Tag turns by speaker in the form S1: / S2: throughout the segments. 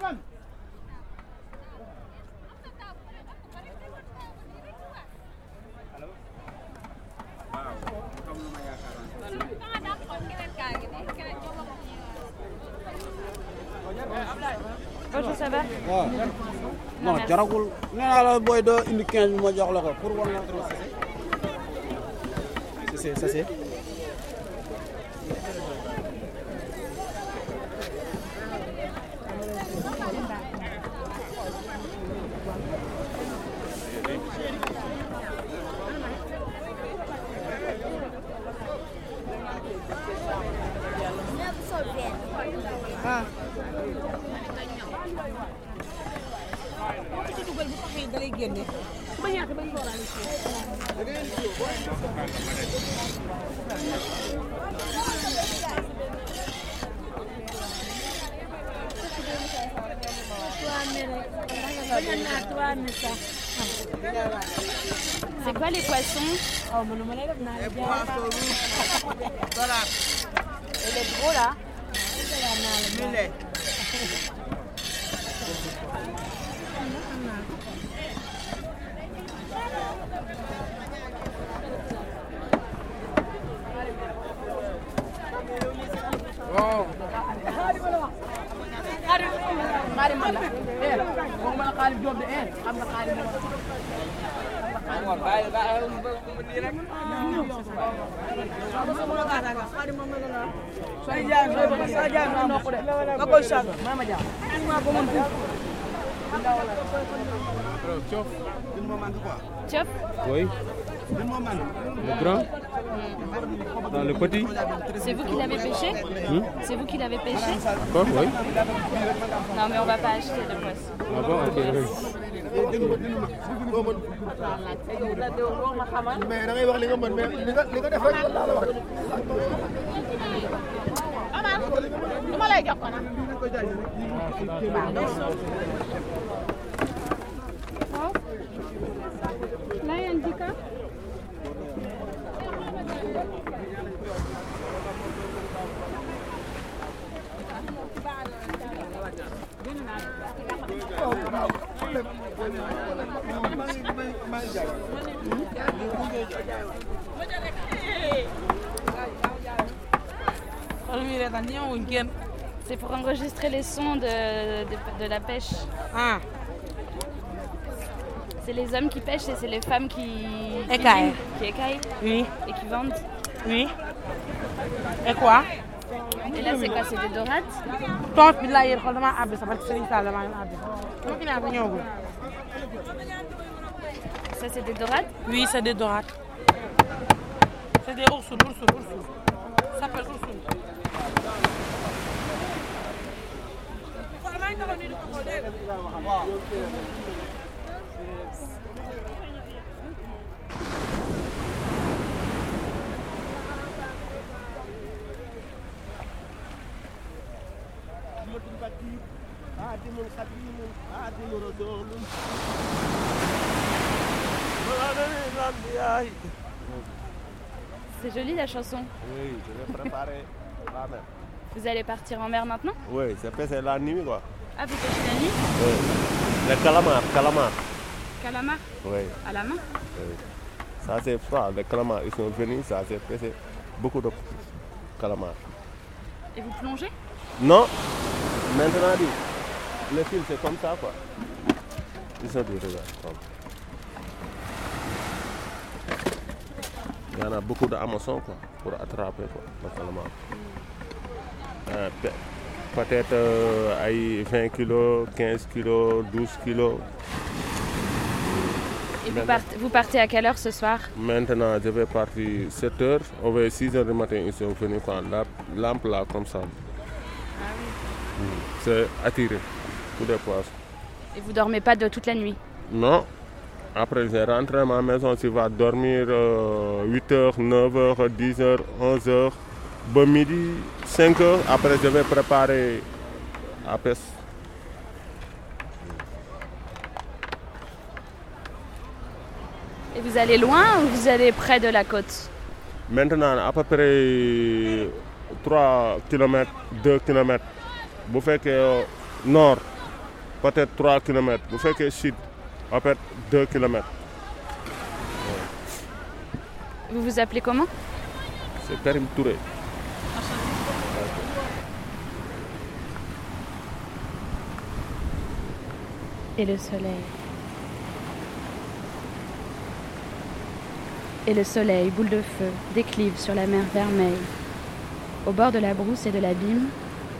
S1: Va
S2: waaw non jaragul nee naa la booy doo indi 15 bi ma jox la ko pour wan la c'est ça c'est
S1: C'est quoi les poissons Et les gros là
S3: Soy ya, soy ya, no, no, no, no, no, no, no, no, no,
S1: Tchof
S2: oui. Le grand? Dans le petit?
S1: C'est vous qui l'avez pêché? C'est vous qui l'avez pêché?
S2: Quoi? Oui.
S1: Non mais on va pas acheter de poisson.
S2: ah bon? Ok oui.
S4: mais
S1: C'est pour enregistrer les sons de, de, de la pêche.
S3: Ah,
S1: C'est les hommes qui pêchent et c'est les femmes qui
S3: Écaillent.
S1: qui écaillent
S3: oui,
S1: et qui vendent.
S3: oui. Et quoi?
S1: Et là c'est quoi? C'est des dorades
S3: ñëwagul.
S1: Ça c'est des dorades
S3: Oui, c'est des dorades. C'est des oursoun, oursoun, oursoun. ça passe au sud. Adimun sabimun, adimun rodolum. Mulanin lan.
S1: C'est joli la chanson.
S5: Oui, je vais préparer la mer.
S1: Vous allez partir en mer maintenant
S5: Oui, c'est la nuit quoi.
S1: Ah vous pêchez la nuit
S5: Oui. Les calamars, calamars.
S1: Calamar
S5: Oui,
S1: à la main
S5: oui. Ça c'est froid, les calamars ils sont venus, ça c'est beaucoup de calamars.
S1: Et vous plongez
S5: Non, maintenant le fil c'est comme ça quoi. Ils sont du regard. comme. Il y en a beaucoup d'hameçons quoi, pour attraper. Euh, pe- Peut-être euh, ay 20 kilos, 15 kilos, 12 kilos.
S1: Et vous partez, vous partez à quelle heure ce soir?
S5: Maintenant, je vais partir 7 heures. On va 6 heures du matin, ils sont venus prendre la lampe là comme ça. Mm. C'est attiré, les poissons.
S1: Et vous dormez pas de toute la nuit?
S5: Non. Après, je rentre à ma maison, je vais dormir 8 heures, 9 heures, 10 heures, 11 heures, bon midi, 5 heures. Après, je vais préparer à pêche.
S1: Et vous allez loin ou vous allez près de la côte?
S5: Maintenant, à peu près 3 km, 2 km bu fekkee nord peut-être 3 kilomètres bu fekkee sud peut-être 2 kilomètres
S1: Vous vous appelez comment?
S5: C'est Karim Touré.
S1: Et le soleil? Et le soleil, boule de feu, déclive sur la mer vermeille. Au bord de la brousse et de l'abîme,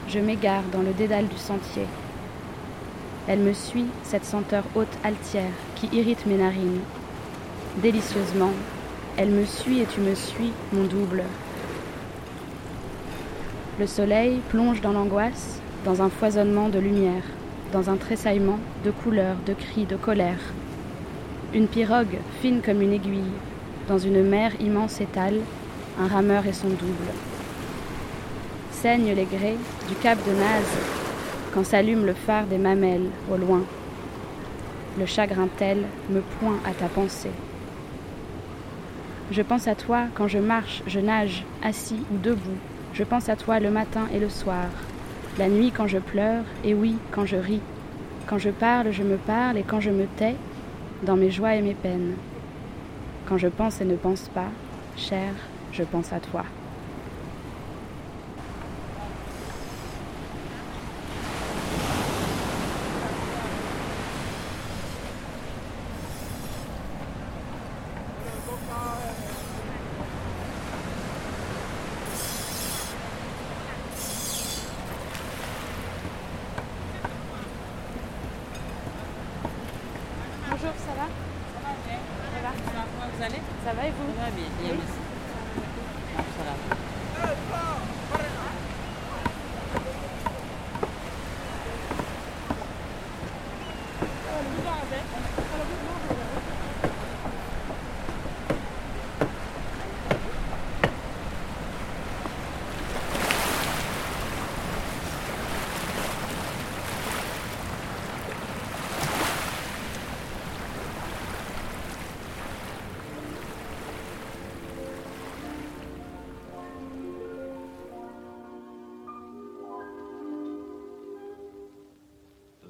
S1: je m'égare dans le dédale du sentier. Elle me suit, cette senteur haute altière qui irrite mes narines. Délicieusement, elle me suit et tu me suis, mon double. Le soleil plonge dans l'angoisse, dans un foisonnement de lumière, dans un tressaillement de couleurs, de cris, de colère. Une pirogue, fine comme une aiguille, dans une mer immense étale, un rameur et son double. Saignent les grès du cap de Naz quand s'allume le phare des mamelles au loin. Le chagrin tel me point à ta pensée. Je pense à toi quand je marche, je nage, assis ou debout. Je pense à toi le matin et le soir, la nuit quand je pleure, et oui, quand je ris. Quand je parle, je me parle, et quand je me tais, dans mes joies et mes peines. Quand je pense et ne pense pas, cher, je pense à toi. Bonjour, ça va Ça va bien. Ça va
S3: Comment vous allez
S1: Ça va et vous
S3: bien, bien, merci.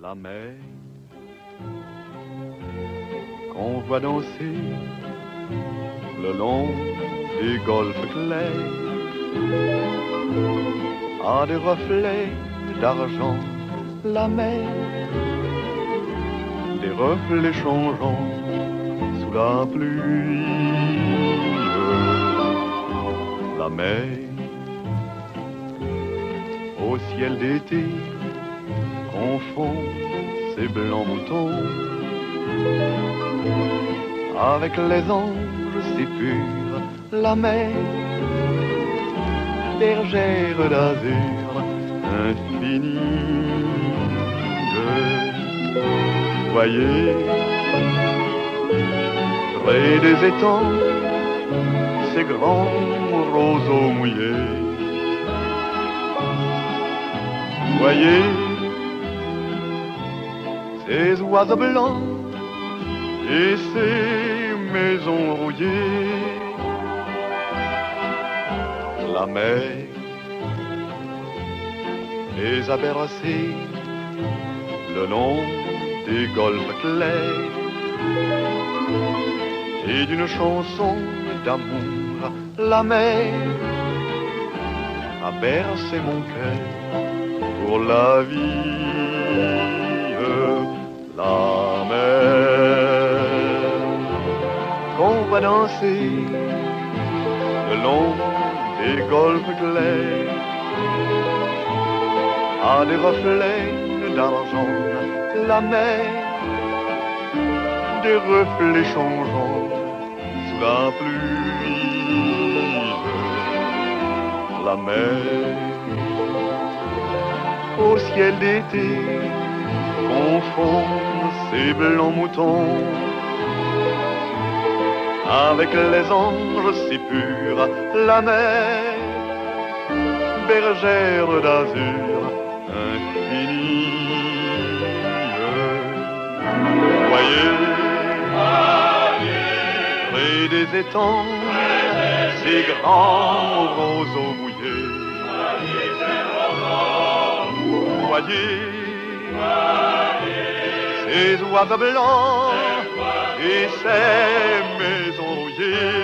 S6: La mer qu'on voit danser le long des golfes clairs a des reflets d'argent la mer des reflets changeants sous la pluie. La mer au ciel d'été confond ces blancs moutons avec les anges si purs, la mer, bergère d'azur infinie. Voyez, près des étangs, ces grands roseaux mouillés. Voyez, ces oiseaux blancs et ces maisons rouillées. La mer les a bercés le long des golfes clairs et d'une chanson d'amour, la mer a bercé mon cœur pour la vie danser le long des golfes clairs. À des reflets d'argent la mer des reflets changeants sous la pluie. La mer au ciel d'été confond ces blancs moutons avec les anges si purs, la mer, bergère d'azur infinie. Voyez, près des étangs, ces grands roseaux mouillés. noyer ses oiseaux blancs et ses maisons rouillées.